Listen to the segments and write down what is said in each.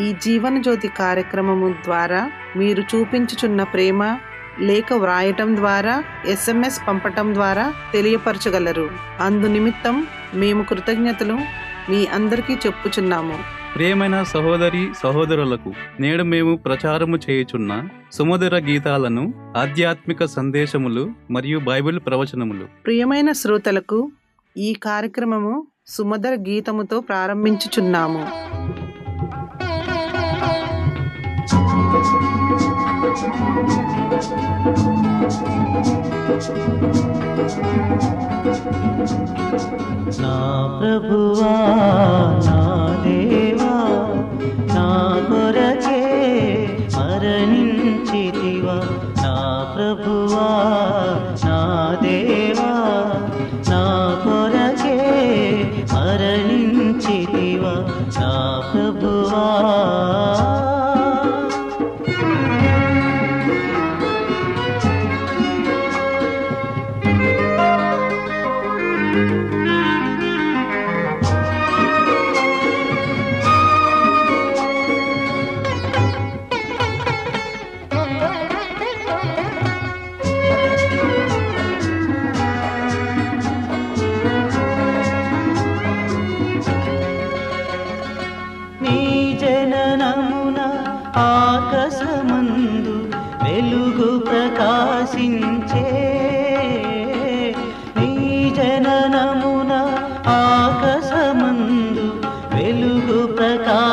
ఈ జీవన జ్యోతి కార్యక్రమము ద్వారా మీరు చూపించుచున్న ప్రేమ లేఖ వ్రాయటం ద్వారా ఎస్ఎంఎస్ పంపటం ద్వారా తెలియపరచగలరు. అందు నిమిత్తం మేము కృతజ్ఞతలు మీ అందరికీ చెప్పుచున్నాము. ప్రియమైన సహోదరి సహోదరులకు నేడు మేము ప్రచారము చేయుచున్న సుమధుర గీతాలను ఆధ్యాత్మిక సందేశములు మరియు బైబిల్ ప్రవచనములు. ప్రియమైన శ్రోతలకు ఈ కార్యక్రమము సుమధుర గీతముతో ప్రారంభించుచున్నాము. నా ప్రభువా నా దేవా నా కొరకే మరణించితివా. నా ప్రభువా నా దేవా.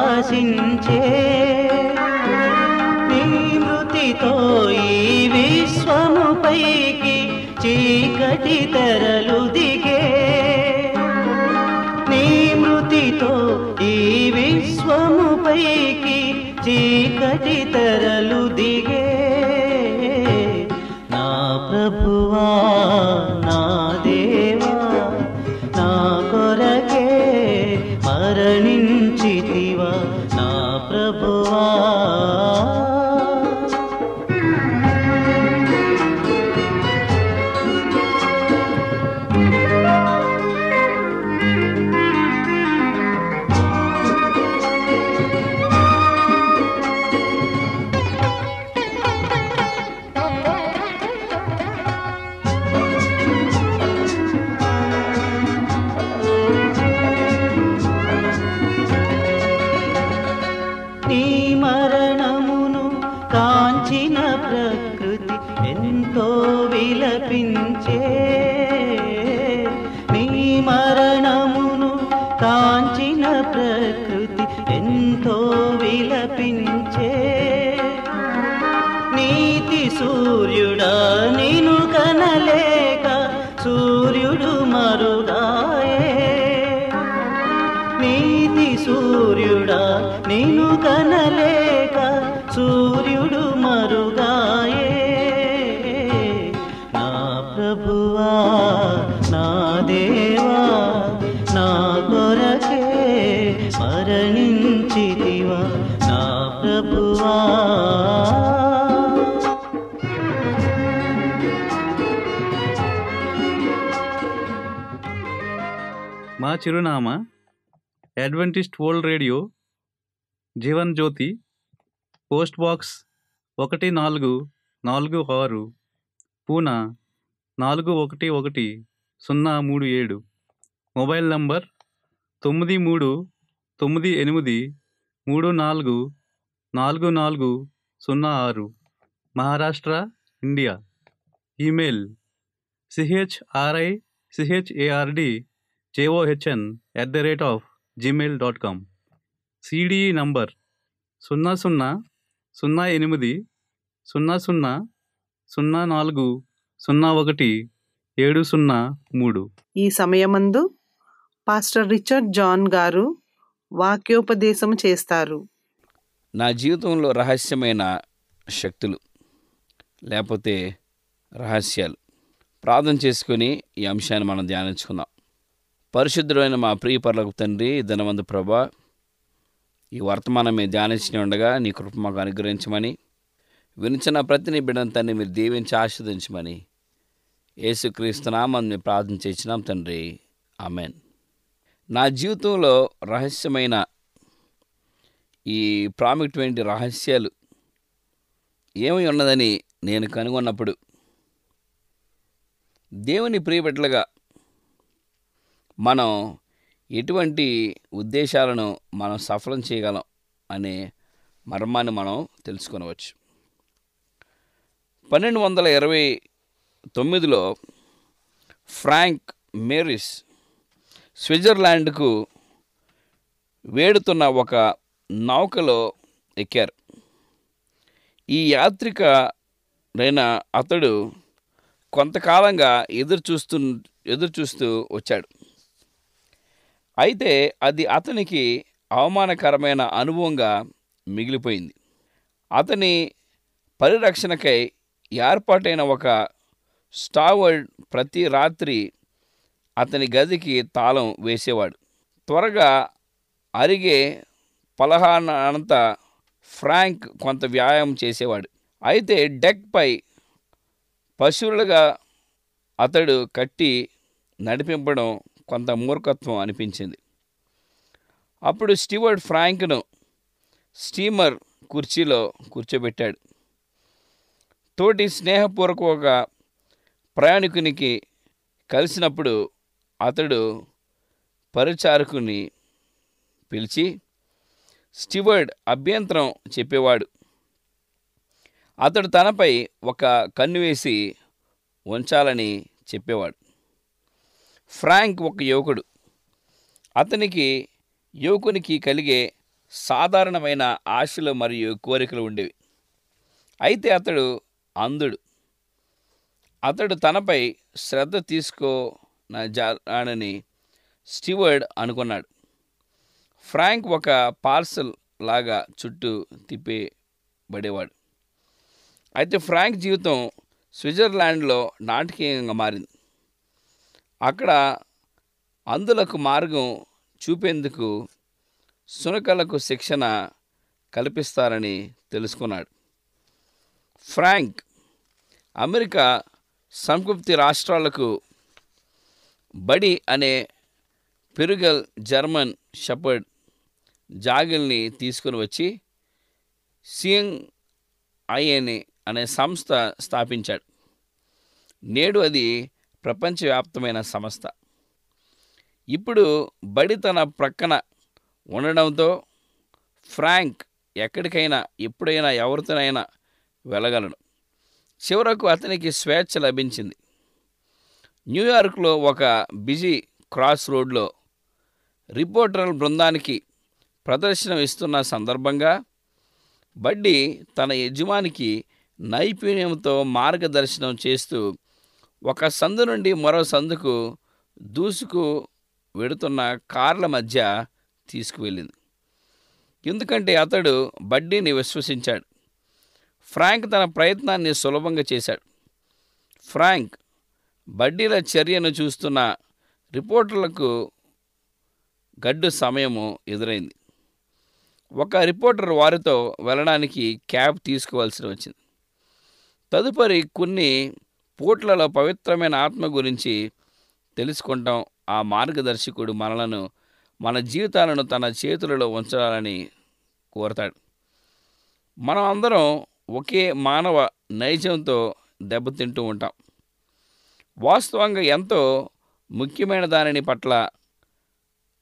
ప్రకాశించే నీ మృతితో ఈ విశ్వము పైకి చీకటి తెరలు దిగే. నీ మృతితో ఈ విశ్వము పైకి చీకటి తెరలు చిరునామా adventist world radio Jeevan Jyoti post box ఒకటి నాలుగు నాలుగు ఆరు పూనా నాలుగు ఒకటి ఒకటి సున్నా మూడు ఏడు. మొబైల్ నంబర్ తొమ్మిది మూడు తొమ్మిది ఎనిమిది మూడు నాలుగు నాలుగు నాలుగు సున్నా ఆరు. Maharashtra India. Email CHRI CHARD JOHN at the rate of Gmail dot com CDE number సున్నా సున్నా సున్నా ఎనిమిది సున్నా సున్నా సున్నా నాలుగు సున్నా ఒకటి ఏడు సున్నా మూడు. ఈ సమయమందు పాస్టర్ రిచర్డ్ జాన్ గారు వాక్యోపదేశం చేస్తారు. నా జీవితంలో రహస్యమైన శక్తులు లేకపోతే రహస్యాలు. ప్రార్థన చేసుకుని ఈ అంశాన్ని మనం ధ్యానించుకుందాం. పరిశుద్ధుడైన మా ప్రియ పర్లకు తండ్రి ధనవంతు ప్రభా ఈ వర్తమానం మేము ధ్యానించిన ఉండగా నీ కృప మాకు అనుగ్రహించమని వినిచిన ప్రతి నీ బిడ్డను తండ్రి మీరు దీవించి ఆస్వాదించమని యేసుక్రీస్తునామని మేము ప్రార్థన చేసినాం తండ్రి. ఆమెన్. నా జీవితంలో రహస్యమైన ఈ ప్రాముఖ్యమైన రహస్యాలు ఏమి ఉన్నదని నేను కనుగొన్నప్పుడు దేవుని ప్రియబిడ్డలుగా మనం ఎటువంటి ఉద్దేశాలను మనం సఫలం చేయగలం అనే మర్మాన్ని మనం తెలుసుకొనవచ్చు. పన్నెండు వందల ఇరవై తొమ్మిదిలో ఫ్రాంక్ మేరిస్ స్విట్జర్లాండ్కు వేడుతున్న ఒక నౌకలో ఎక్కారు. ఈ యాత్రికరైన అతడు కొంతకాలంగా ఎదురు చూస్తూ ఎదురు చూస్తూ వచ్చాడు. అయితే అది అతనికి అవమానకరమైన అనుభవంగా మిగిలిపోయింది. అతని పరిరక్షణకై ఏర్పాటైన ఒక స్టావర్డ్ ప్రతి రాత్రి అతని గదికి తాళం వేసేవాడు. త్వరగా అరిగే పలహానంత ఫ్రాంక్ కొంత వ్యాయామం చేసేవాడు. అయితే డెక్పై పశువులుగా అతడు కట్టి నడిపింపడం కొంత మూర్ఖత్వం అనిపించింది. అప్పుడు స్టీవర్డ్ ఫ్రాంక్ను స్టీమర్ కుర్చీలో కూర్చోబెట్టాడు. తోటి స్నేహపూర్వక ప్రయాణికునికి కలిసినప్పుడు అతడు పరిచారకుని పిలిచి స్టీవర్డ్ అభ్యంతరం చెప్పేవాడు. అతడు తనపై ఒక కన్ను వేసి ఉంచాలని చెప్పేవాడు. ఫ్రాంక్ ఒక యువకుడు. అతనికి యువకునికి కలిగే సాధారణమైన ఆశలు మరియు కోరికలు ఉండేవి. అయితే అతడు అంధుడు. అతడు తనపై శ్రద్ధ తీసుకోనని స్టీవర్డ్ అనుకున్నాడు. ఫ్రాంక్ ఒక పార్సల్ లాగా చుట్టూ తిప్పేబడేవాడు. అయితే ఫ్రాంక్ జీవితం స్విట్జర్లాండ్లో నాటకీయంగా మారింది. అక్కడ అందులకు మార్గం చూపేందుకు సునకలకు శిక్షణ కల్పిస్తారని తెలుసుకున్నాడు. ఫ్రాంక్ అమెరికా సంకుప్తి రాష్ట్రాలకు బడి అనే పెరుగల్ జర్మన్ షపర్డ్ జాగిల్ని తీసుకుని వచ్చి సిఎం ఐఎన్ఏ అనే సంస్థ స్థాపించాడు. నేడు అది ప్రపంచవ్యాప్తమైన సంస్థ. ఇప్పుడు బడి తన ప్రక్కన ఉండడంతో ఫ్రాంక్ ఎక్కడికైనా ఎప్పుడైనా ఎవరితోనైనా వెళ్ళగలను చివరకు అతనికి స్వేచ్ఛ లభించింది. న్యూయార్క్లో ఒక బిజీ క్రాస్ రోడ్లో రిపోర్టర్ల బృందానికి ప్రదర్శన ఇస్తున్న సందర్భంగా బడ్డీ తన యజమానికి నైపుణ్యంతో మార్గదర్శనం చేస్తూ ఒక సందు నుండి మరో సందుకు దూసుకు వెడుతున్న కార్ల మధ్య తీసుకువెళ్ళింది. ఎందుకంటే అతడు బడ్డీని విశ్వసించాడు. ఫ్రాంక్ తన ప్రయత్నాన్ని సులభంగా చేశాడు. ఫ్రాంక్ బడ్డీల చర్యను చూస్తున్న రిపోర్టర్లకు గడ్డు సమయము ఎదురైంది. ఒక రిపోర్టర్ వారితో వెళ్ళడానికి క్యాబ్ తీసుకోవాల్సి వచ్చింది. తదుపరి కొన్ని పూట్లలో పవిత్రమైన ఆత్మ గురించి తెలుసుకుంటాం. ఆ మార్గదర్శకుడు మనలను మన జీవితాలను తన చేతులలో ఉంచాలని కోరతాడు. మనం అందరం ఒకే మానవ నైజంతో దెబ్బతింటూ ఉంటాం. వాస్తవంగా ఎంతో ముఖ్యమైన దానిని పట్ల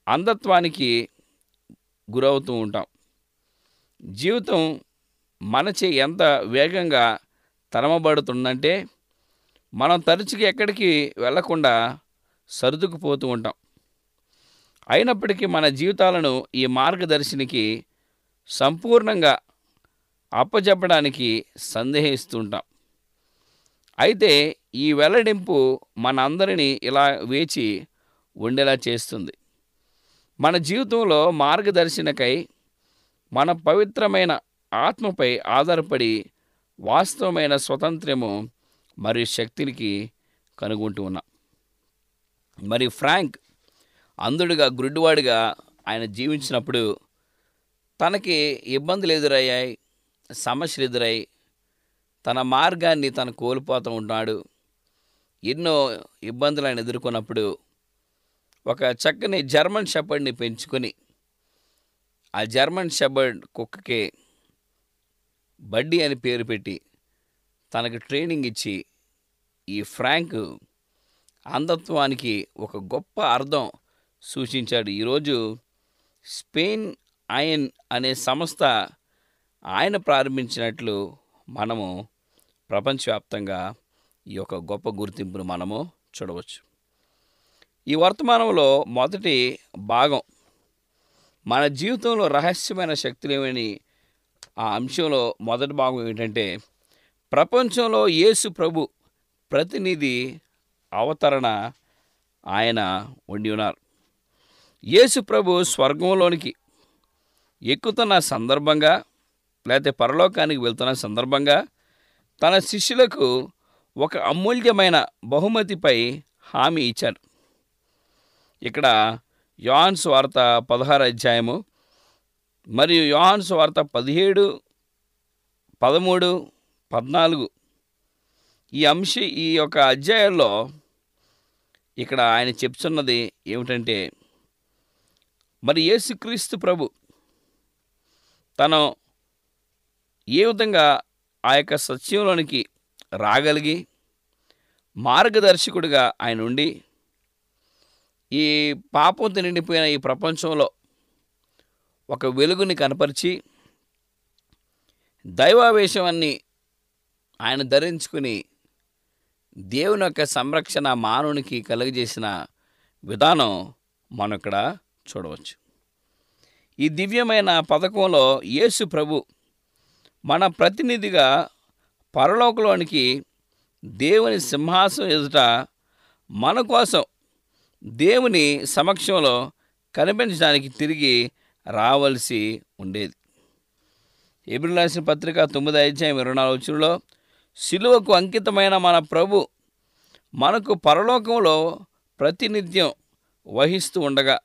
అంధత్వానికి గురవుతూ ఉంటాం. జీవితం మనచే ఎంత వేగంగా తరమబడుతుందంటే మనం తరచుగా ఎక్కడికి వెళ్ళకుండా సర్దుకుపోతూ ఉంటాం. అయినప్పటికీ మన జీవితాలను ఈ మార్గదర్శినికి సంపూర్ణంగా అప్పచెప్పడానికి సందేహిస్తుంటాం అయితే ఈ వెల్లడింపు మనందరినీ ఇలా వేచి ఉండేలా చేస్తుంది. మన జీవితంలో మార్గదర్శనకై మన పవిత్రమైన ఆత్మపై ఆధారపడి వాస్తవమైన స్వతంత్రము మరియు శక్తినికి కనుగొంటూ ఉన్నాం. మరి ఫ్రాంక్ అంధుడిగా గుడ్డివాడిగా ఆయన జీవించినప్పుడు తనకి ఇబ్బందులు ఎదురయ్యాయి సమస్యలు ఎదురయ్యాయి. తన మార్గాన్ని తను కోల్పోతూ ఉన్నాడు. ఎన్నో ఇబ్బందులు ఆయన ఎదుర్కొన్నప్పుడు ఒక చక్కని జర్మన్ షెపర్డ్ని పెంచుకొని ఆ జర్మన్ షెపర్డ్ కుక్కకి బడ్డీ అని పేరు పెట్టి తనకు ట్రైనింగ్ ఇచ్చి ఈ ఫ్రాంక్ అంధత్వానికి ఒక గొప్ప అర్థం సూచించాడు. ఈరోజు స్పెయిన్ ఆయన్ అనే సంస్థ ఆయన ప్రారంభించినట్లు మనము ప్రపంచవ్యాప్తంగా ఈ యొక్క గొప్ప గుర్తింపును మనము చూడవచ్చు. ఈ వర్తమానంలో మొదటి భాగం మన జీవితంలో రహస్యమైన శక్తులేమని ఆ అంశంలో మొదటి భాగం ఏంటంటే ప్రపంచంలో యేసు ప్రభు ప్రతినిధి అవతరణ ఆయన ఉండి ఉన్నారు. యేసు ప్రభు స్వర్గంలోనికి ఎక్కుతున్న సందర్భంగా లేకపోతే పరలోకానికి వెళ్తున్న సందర్భంగా తన శిష్యులకు ఒక అమూల్యమైన బహుమతిపై హామీ ఇచ్చాడు. ఇక్కడ యోహాన్స్ వార్త పదహారు అధ్యాయము మరియు యోహాన్స్ వార్త పదిహేడు పదమూడు పద్నాలుగు. ఈ అంశ ఈ యొక్క అధ్యాయంలో ఇక్కడ ఆయన చెప్తున్నది ఏమిటంటే మరి యేసుక్రీస్తు ప్రభు తను ఏ విధంగా ఆ యొక్క సత్యంలోనికి రాగలిగి మార్గదర్శకుడిగా ఆయన ఉండి ఈ పాపంతో నిండిపోయిన ఈ ప్రపంచంలో ఒక వెలుగుని కనపరిచి దైవావేశమాన్ని ఆయన ధరించుకుని దేవుని యొక్క సంరక్షణ మానవునికి కలుగజేసిన విధానం మనం ఇక్కడ చూడవచ్చు. ఈ దివ్యమైన పథకంలో యేసు ప్రభు మన ప్రతినిధిగా పరలోకలోనికి దేవుని సింహాసనం ఎదుట మన కోసం దేవుని సమక్షంలో కనిపించడానికి తిరిగి రావలసి ఉండేది. ఎబ్రిల్ రాసిన పత్రిక తొమ్మిది అధ్యాయం ఇరవై నాలుగు శిలువకు సిలువకు అంకితమైన మన ప్రభు మనకు పరలోకంలో ప్రతినిత్యం వహిస్తూ ఉండగా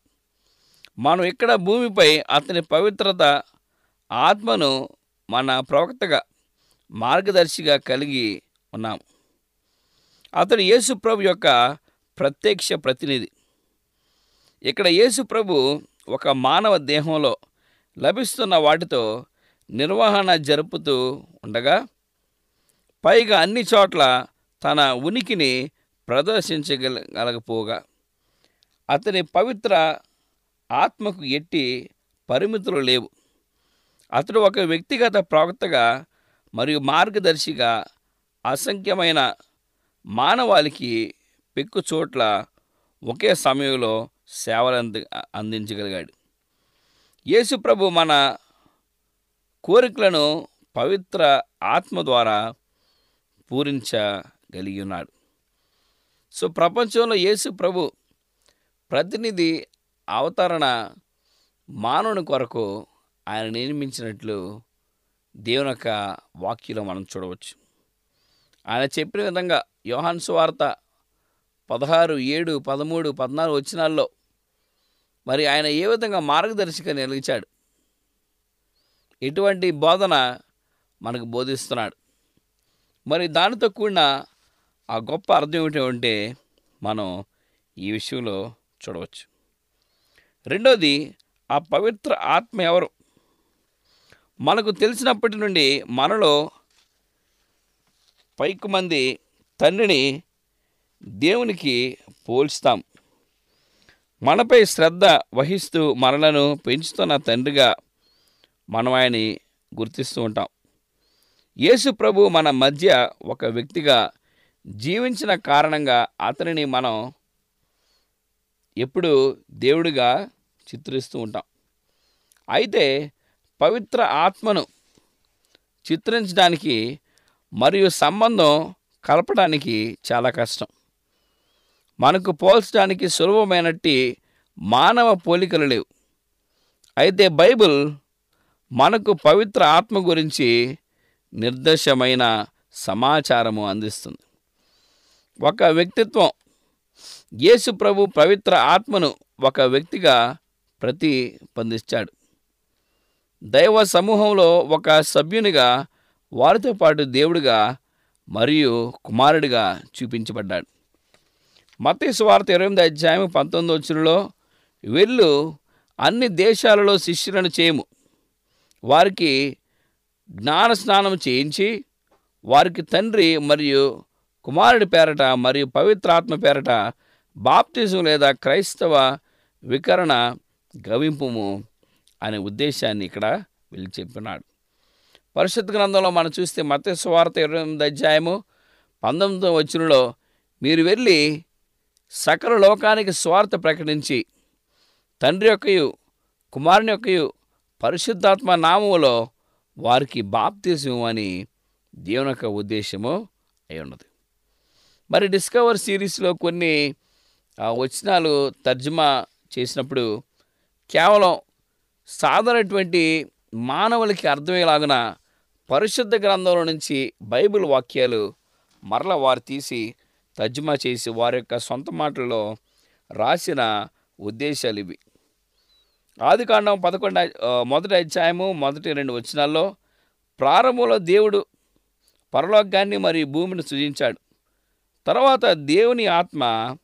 మనం ఇక్కడ భూమిపై అతని పవిత్రత ఆత్మను మన ప్రవక్తగా మార్గదర్శిగా కలిగి ఉన్నాం. అతడు యేసు ప్రభు యొక్క ప్రత్యక్ష ప్రతినిధి. ఇక్కడ యేసు ప్రభు ఒక మానవ దేహంలో లభిస్తున్న వాటితో నిర్వహణ జరుపుతూ ఉండగా పైగా అన్ని చోట్ల తన ఉనికిని ప్రదర్శించగలగపోగా అతని పవిత్ర ఆత్మకు ఎట్టి పరిమితులు లేవు. అతడు ఒక వ్యక్తిగత ప్రవక్తగా మరియు మార్గదర్శిగా అసంఖ్యమైన మానవాళికి పెక్కు చోట్ల ఒకే సమయంలో సేవలు అంది అందించగలిగాడు యేసుప్రభు మన కోరికలను పవిత్ర ఆత్మ ద్వారా పూరించగలిగినాడు. సో ప్రపంచంలో యేసు ప్రభు ప్రతినిధి అవతరణ మానవుని కొరకు ఆయన నిర్మించినట్లు దేవుని యొక్క వాక్యలో మనం చూడవచ్చు. ఆయన చెప్పిన విధంగా యోహాన్ సువార్త పదహారు ఏడు పదమూడు పద్నాలుగు వచ్చినాల్లో మరి ఆయన ఏ విధంగా మార్గదర్శిగా నిలిచాడు ఎటువంటి బోధన మనకు బోధిస్తున్నాడు? మరి దానితో కూడిన ఆ గొప్ప అర్థం ఏమిటంటే మనం ఈ విషయంలో చూడవచ్చు. రెండోది ఆ పవిత్ర ఆత్మ ఎవరు? మనకు తెలిసినప్పటి నుండి మనలో పైకి మంది తండ్రిని దేవునికి పోల్స్తాం మనపై శ్రద్ధ వహిస్తూ మనలను పెంచుతున్న తండ్రిగా మనం ఆయన్ని గుర్తిస్తూ ఉంటాం. యేసు ప్రభు మన మధ్య ఒక వ్యక్తిగా జీవించిన కారణంగా అతనిని మనం ఎప్పుడు దేవుడిగా చిత్రిస్తూ ఉంటాం. అయితే పవిత్ర ఆత్మను చిత్రించడానికి మరియు సంబంధం కలపడానికి చాలా కష్టం. మనకు పోల్చడానికి సులభమైనట్టి మానవ పోలికలు లేవు. అయితే బైబిల్ మనకు పవిత్ర ఆత్మ గురించి నిర్దేశమైన సమాచారము అందిస్తుంది. ఒక వ్యక్తిత్వం యేసు ప్రభు పవిత్ర ఆత్మను ఒక వ్యక్తిగా ప్రతిపందించాడు. దైవ సమూహంలో ఒక సభ్యునిగా వారితో పాటు దేవుడిగా మరియు కుమారుడిగా చూపించబడ్డాడు. మత్తయి ఇరవై అధ్యాయం పంతొమ్మిది వచ్చినలో వెళ్ళు అన్ని దేశాలలో శిష్యులను చేయము. వారికి జ్ఞాన స్నానం చేయించి వారికి తండ్రి మరియు కుమారుడి పేరట మరియు పవిత్రాత్మ పేరట బాప్తిజం లేదా క్రైస్తవ వికరణ గవింపుము అనే ఉద్దేశాన్ని ఇక్కడ వీళ్ళు చెప్పినాడు. పరిశుద్ధ గ్రంథంలో మనం చూస్తే మత స్వార్థ ఇరవై ఎనిమిది అధ్యాయము పంతొమ్మిదో వచ్చినలో మీరు వెళ్ళి సకల లోకానికి స్వార్థ ప్రకటించి తండ్రి యొక్కయు కుమారుని యొక్కయు పరిశుద్ధాత్మ నామములో వారికి బాప్తిజం అని దేవుని యొక్క ఉద్దేశము అయి ఉన్నది. మరి డిస్కవర్ సిరీస్లో కొన్ని ఆ, వచనాలు తర్జుమా చేసినప్పుడు కేవలం సాధారణటువంటి మానవులకి అర్థమయ్యేలాగున పరిశుద్ధ గ్రంథంలో నుంచి బైబిల్ వాక్యాలు మరల వారు తీసి తర్జుమా చేసి వారి యొక్క సొంత మాటల్లో రాసిన ఉద్దేశాలు ఇవి. ఆదికాండం పదకొండు మొదటి అధ్యాయము మొదటి రెండు వచనాల్లో ప్రారంభంలో దేవుడు పరలోకాన్ని మరియు భూమిని సృజించాడు. తర్వాత దేవుని ఆత్మ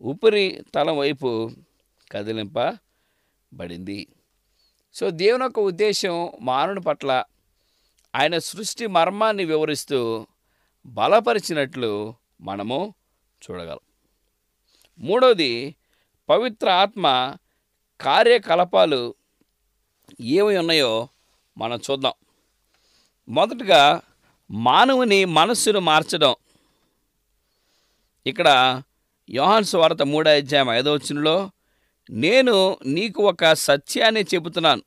ఉపరి తలం వైపు కదిలింపబడింది. సో దేవుని యొక్క ఉద్దేశం మానవుని పట్ల ఆయన సృష్టి మర్మాన్ని వివరిస్తూ బలపరిచినట్లు మనము చూడగలం. మూడవది పవిత్ర ఆత్మ కార్యకలాపాలు ఏమి ఉన్నాయో మనం చూద్దాం. మొదటగా మానవుని మనస్సును మార్చడం. ఇక్కడ యోహాన్స్ వార్త మూడో అధ్యాయం ఐదో వచ్చినలో నేను నీకు ఒక సత్యాన్ని చెబుతున్నాను.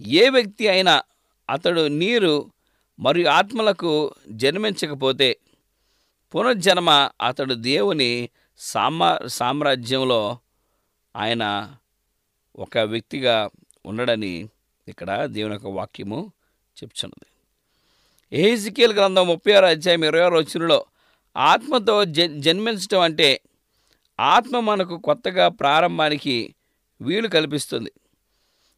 ఏ వ్యక్తి అయినా అతడు నీరు మరియు ఆత్మలకు జన్మించకపోతే పునర్జన్మ అతడు దేవుని సామా సామ్రాజ్యంలో ఆయన ఒక వ్యక్తిగా ఉండడని ఇక్కడ దేవుని యొక్క వాక్యము చెప్తున్నది ఏహిజికేల్ గ్రంథం ముప్పై ఆరు అధ్యాయం ఇరవై ఆరు వచ్చినలో ఆత్మతో జన్ జన్మించడం అంటే ఆత్మ మనకు కొత్తగా ప్రారంభానికి వీలు కల్పిస్తుంది.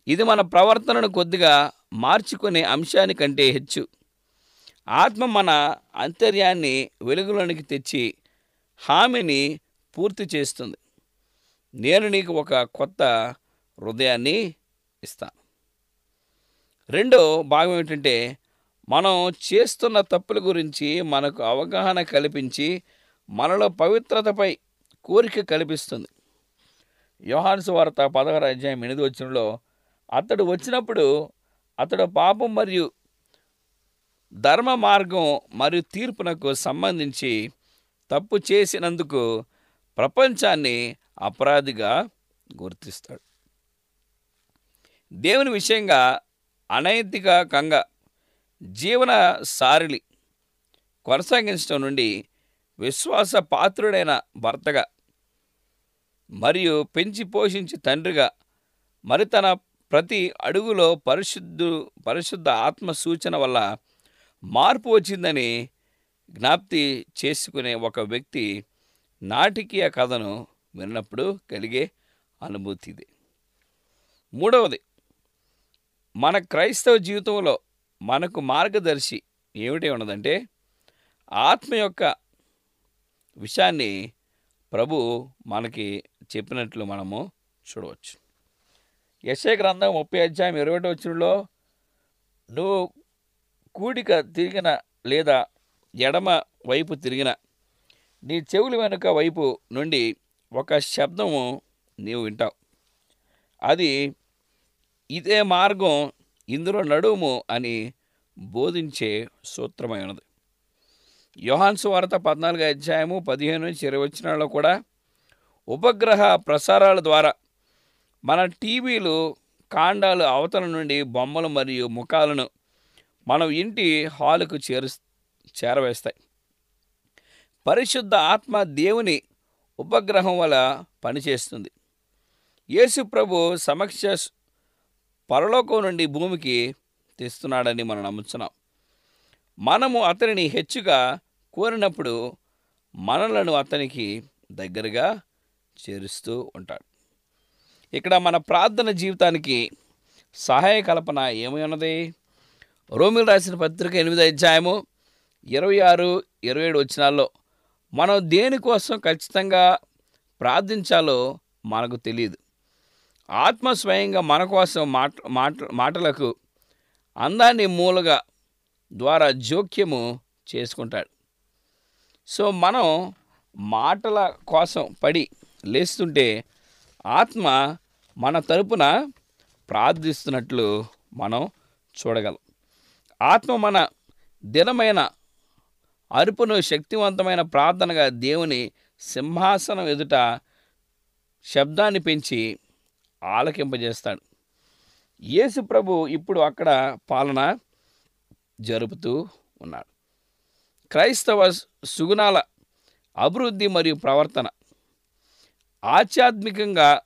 ఇది మన ప్రవర్తనను కొద్దిగా మార్చుకునే అంశానికంటే హెచ్చు. ఆత్మ మన అంతర్యాన్ని వెలుగులోనికి తెచ్చి హామీని పూర్తి చేస్తుంది. నేను నీకు ఒక కొత్త హృదయాన్ని ఇస్తాను రెండో భాగం ఏమిటంటే మనం చేస్తున్న తప్పుల గురించి మనకు అవగాహన కల్పించి మనలో పవిత్రతపై కోరిక కల్పిస్తుంది. యోహాన్స్ వార్త పదహారు అధ్యాయం ఎనిమిది వచ్చినలో అతడు వచ్చినప్పుడు అతడు పాపం మరియు ధర్మ మార్గం మరియు తీర్పునకు సంబంధించి తప్పు చేసినందుకు ప్రపంచాన్ని అపరాధిగా గుర్తిస్తాడు. దేవుని విషయంగా అనైతికంగా జీవన సారిలి కొనసాగించడం నుండి విశ్వాస పాత్రుడైన భర్తగా మరియు పెంచి పోషించి తండ్రిగా మరి తన ప్రతి అడుగులో పరిశుద్ధు పరిశుద్ధ ఆత్మ సూచన వల్ల మార్పు వచ్చిందని జ్ఞాప్తి చేసుకునే ఒక వ్యక్తి నాటికీయ కథను విన్నప్పుడు కలిగే అనుభూతి ఇది మూడవది మన క్రైస్తవ జీవితంలో మనకు మార్గదర్శి ఏమిటి ఉన్నదంటే ఆత్మ యొక్క విషయాన్ని ప్రభు మనకి చెప్పినట్లు మనము చూడవచ్చు. యశే గ్రంథం ముప్పై అధ్యాయం ఇరవై ఒకటి వచ్చినలో నువ్వు కూడిక తిరిగిన లేదా ఎడమ వైపు తిరిగిన నీ చెవుల వెనుక వైపు నుండి ఒక శబ్దము నీవు వింటావు. అది ఇదే మార్గం ఇందులో నడుము అని బోధించే సూత్రమైనది. యోహాన్సు వార్త పద్నాలుగు అధ్యాయము పదిహేను నుంచి ఇరవై వచ్చినాల్లో కూడా ఉపగ్రహ ప్రసారాల ద్వారా మన టీవీలు కాండాలు అవతల నుండి బొమ్మలు మరియు ముఖాలను మనం ఇంటి హాలుకు చేరు చేరవేస్తాయి. పరిశుద్ధ ఆత్మ దేవుని ఉపగ్రహం వల్ల పనిచేస్తుంది. యేసు ప్రభు సమక్ష పరలోకం నుండి భూమికి తెస్తున్నాడని మనం నమ్ముతున్నాం మనము అతనిని హెచ్చుగా కోరినప్పుడు మనలను అతనికి దగ్గరగా చేరుస్తూ ఉంటాడు. ఇక్కడ మన ప్రార్థన జీవితానికి సహాయ కల్పన ఏమై ఉన్నది? రోమిల్ రాసిన పత్రిక ఎనిమిది అధ్యాయము ఇరవై ఆరు ఇరవై ఏడు వచ్చినాల్లో మనం దేనికోసం ఖచ్చితంగా ప్రార్థించాలో మనకు తెలియదు. ఆత్మ స్వయంగా మన కోసం మాట మాట మాటలకు అందాన్ని మూలగా ద్వారా జోక్యము చేసుకుంటాడు. సో మనం మాటల కోసం పడి లేస్తుంటే ఆత్మ మన తరపున ప్రార్థిస్తున్నట్లు మనం చూడగలం. ఆత్మ మన దినమైన అరుపును శక్తివంతమైన ప్రార్థనగా దేవుని సింహాసనం ఎదుట శబ్దాన్ని పెంచి ఆలకింపజేస్తాడు. యేసు ప్రభు ఇప్పుడు అక్కడ పాలన జరుపుతూ ఉన్నాడు. క్రైస్తవ సుగుణాల అభివృద్ధి మరియు ప్రవర్తన ఆధ్యాత్మికంగా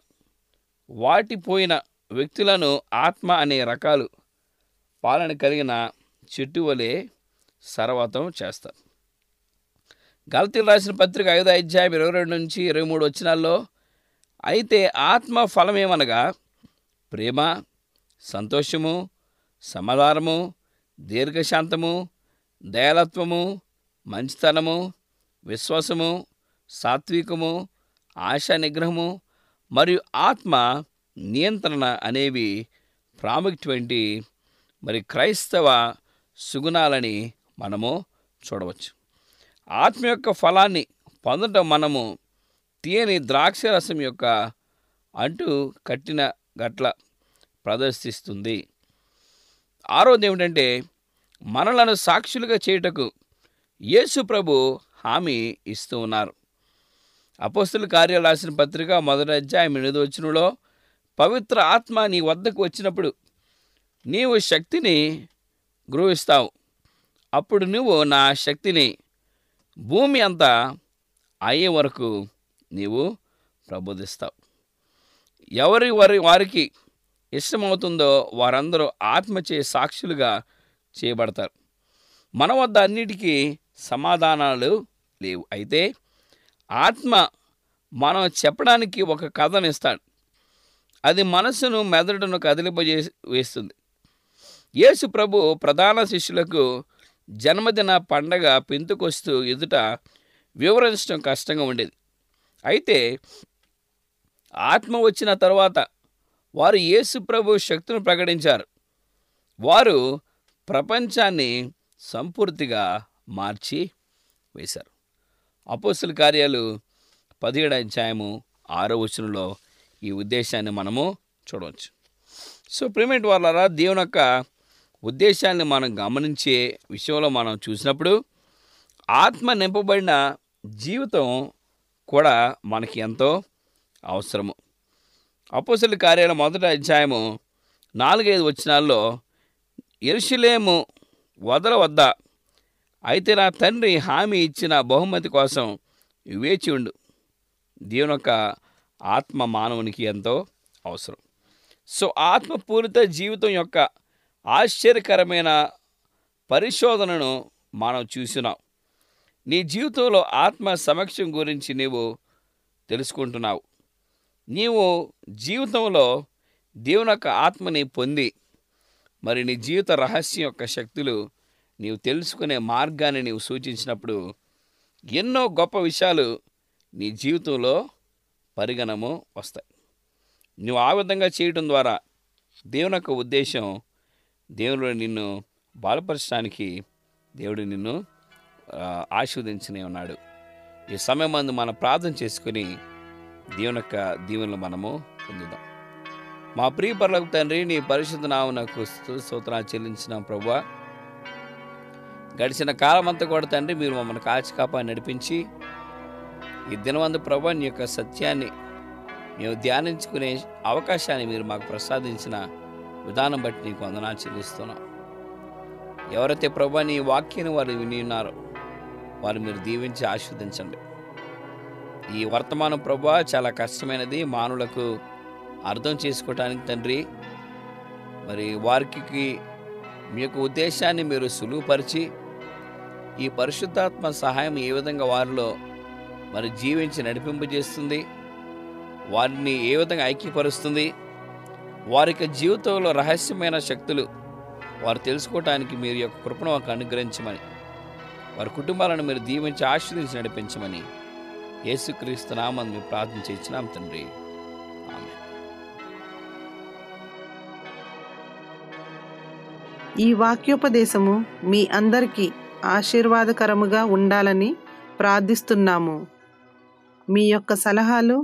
వాటిపోయిన వ్యక్తులను ఆత్మ అనే రకాలు పాలన కలిగిన చెట్టు వలె సర్వతం చేస్తారు. గలతీలు రాసిన పత్రిక ఐదో అధ్యాయం ఇరవై రెండు నుంచి ఇరవై మూడు వచ్చినాల్లో అయితే ఆత్మ ఫలమేమనగా ప్రేమ సంతోషము సమాధానము దీర్ఘశాంతము దయాలత్వము మంచితనము విశ్వాసము సాత్వికము ఆశా నిగ్రహము మరియు ఆత్మ నియంత్రణ అనేవి ప్రాముఖ్యమైనటువంటి మరి క్రైస్తవ సుగుణాలని మనము చూడవచ్చు. ఆత్మ యొక్క ఫలాన్ని పొందడం మనము తీయని ద్రాక్షరసం యొక్క అంటూ కట్టిన గట్ల ప్రదర్శిస్తుంది. ఆరోది ఏమిటంటే మనలను సాక్షులుగా చేయుటకు యేసు ప్రభు హామీ ఇస్తూ ఉన్నారు. అపోస్తుల కార్యాలు రాసిన పత్రిక మొదటి అధ్యాయం ఎనిమిది వచ్చినలో పవిత్ర ఆత్మ నీ వద్దకు వచ్చినప్పుడు నీవు శక్తిని గ్రహిస్తావు. అప్పుడు నువ్వు నా శక్తిని భూమి అంతా అయ్యే వరకు నీవు ప్రబోధిస్తావు. ఎవరి వారి వారికి ఇష్టమవుతుందో వారందరూ ఆత్మచే సాక్షులుగా చేయబడతారు. మన వద్ద అన్నిటికీ సమాధానాలు లేవు. అయితే ఆత్మ మనం చెప్పడానికి ఒక కథను ఇస్తాడు అది మనసును మెదడును కదిలింపజే వేస్తుంది యేసు ప్రభు ప్రధాన శిష్యులకు జన్మదిన పండగ పెంతుకొస్తూ ఎదుట వివరించడం కష్టంగా ఉండేది. అయితే ఆత్మ వచ్చిన తర్వాత వారు యేసు ప్రభు శక్తిని ప్రకటించారు. వారు ప్రపంచాన్ని సంపూర్తిగా మార్చి వేశారు. అపోస్తుల కార్యాలు పదిహేడు అధ్యాయము ఆరో వచనంలో ఈ ఉద్దేశాన్ని మనము చూడవచ్చు. సో ప్రిమేట్ వాళ్ళారా దేవుని యొక్క ఉద్దేశాన్ని మనం గమనించే విషయంలో మనం చూసినప్పుడు ఆత్మ నింపబడిన జీవితం కూడా మనకి ఎంతో అవసరము. అపోసల కార్యాల మొదటి అధ్యాయము నాలుగైదు వచ్చినాల్లో ఎరుషులేము వదల వద్ద అయితే నా తండ్రి హామీ ఇచ్చిన బహుమతి కోసం వేచి ఉండు. దేవుని యొక్క ఆత్మ మానవునికి ఎంతో అవసరం. సో ఆత్మపూరిత జీవితం యొక్క ఆశ్చర్యకరమైన పరిశోధనను మనం చూసినాం. నీ జీవితంలో ఆత్మ సమక్షం గురించి నీవు తెలుసుకుంటున్నావు. నీవు జీవితంలో దేవుని యొక్క ఆత్మని పొంది మరి నీ జీవిత రహస్యం యొక్క శక్తులు నీవు తెలుసుకునే మార్గాన్ని నీవు సూచించినప్పుడు ఎన్నో గొప్ప విషయాలు నీ జీవితంలో పరిగణము వస్తాయి. నువ్వు ఆ విధంగా చేయటం ద్వారా దేవుని యొక్క ఉద్దేశం దేవుడు నిన్ను బలపరచడానికి దేవుడు నిన్ను ఆశీర్వదించనే ఉన్నాడు. ఈ సమయం మందు మనం ప్రార్థన చేసుకుని దేవుని యొక్క దీవెనలు మనము పొందుదాం. మా ప్రియ పర్లకు తండ్రి నీ పరిశుద్ధ నామనకు సూత్రాలు చెల్లించిన ప్రభా గడిచిన కాలం అంతా కూడా తండ్రి మీరు మమ్మల్ని కాచి కాపా నడిపించి ఈ దినవందు ప్రభా నీ యొక్క సత్యాన్ని మేము ధ్యానించుకునే అవకాశాన్ని మీరు మాకు ప్రసాదించిన విధానం బట్టి నీకు వందనాలు చెల్లిస్తున్నాం. ఎవరైతే ప్రభా నీ వాక్యాన్ని వారు విని ఉన్నారో వారు మీరు దీవించి ఆస్వాదించండి ఈ వర్తమానం ప్రభా చాలా కష్టమైనది. మానవులకు అర్థం చేసుకోవటానికి తండ్రి మరి వారికి మీ యొక్క ఉద్దేశాన్ని మీరు సులువుపరిచి ఈ పరిశుద్ధాత్మ సహాయం ఏ విధంగా వారిలో మరి జీవించి నడిపింపజేస్తుంది వారిని ఏ విధంగా ఐక్యపరుస్తుంది వారి జీవితంలో రహస్యమైన శక్తులు వారు తెలుసుకోవటానికి మీరు యొక్క కృపను వారికి అనుగ్రహించమని వారి కుటుంబాలను మీరు దీవించి ఆశీర్వదించి నడిపించమని యేసుక్రీస్తు నామని మేము ప్రార్థన చేయించినాం తండ్రి. ఆమె ఈ వాక్యోపదేశము మీ అందరికీ ఆశీర్వాదకరముగా ఉండాలని ప్రార్థిస్తున్నాము. మీ యొక్క సలహాలు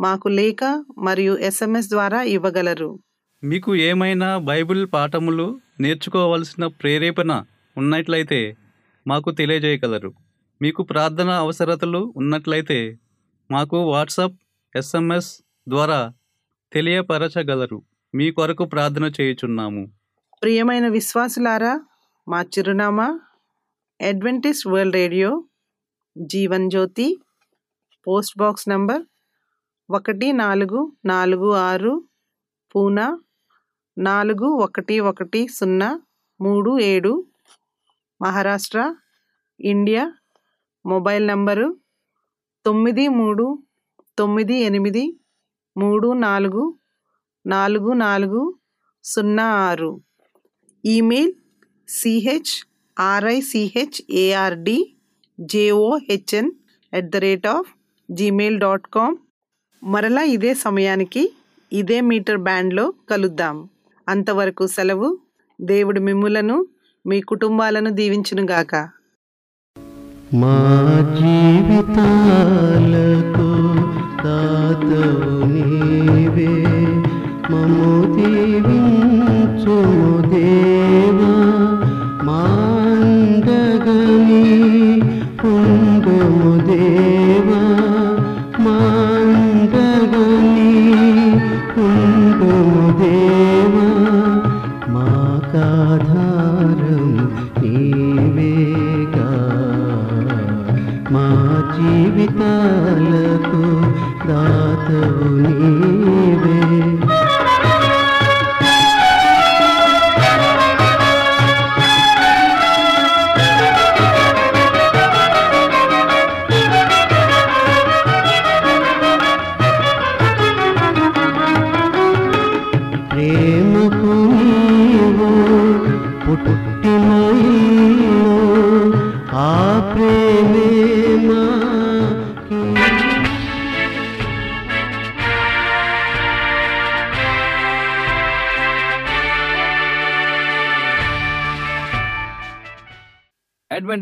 మాకు లేఖ మరియు ఎస్ఎంఎస్ ద్వారా ఇవ్వగలరు. మీకు ఏమైనా బైబిల్ పాఠములు నేర్చుకోవలసిన ప్రేరేపణ ఉన్నట్లయితే మాకు తెలియజేయగలరు. మీకు ప్రార్థన అవసరతలు ఉన్నట్లయితే మాకు వాట్సాప్ ఎస్ఎంఎస్ ద్వారా తెలియపరచగలరు. మీ కొరకు ప్రార్థన చేయుచున్నాము. ప్రియమైన విశ్వాసులారా మా చిరునామా adventist world radio Jeevan Jyoti post box number ఒకటి నాలుగు నాలుగు ఆరు పూనా నాలుగు ఒకటి ఒకటి సున్నా మూడు ఏడు మహారాష్ట్ర ఇండియా మొబైల్ నంబరు తొమ్మిది మూడు తొమ్మిది ఎనిమిది మూడు నాలుగు నాలుగు నాలుగు సున్నా ఆరు. Email CH RICH ARD JOHN at the rate of Gmail dot com మరలా ఇదే సమయానికి ఇదే మీటర్ బ్యాండ్లో కలుద్దాం. అంతవరకు సెలవు. దేవుడు మిమ్ములను మీ కుటుంబాలను దీవించునుగాక మా జీవితాలకు దాతవు నీవే. మము దీవించుము దేవి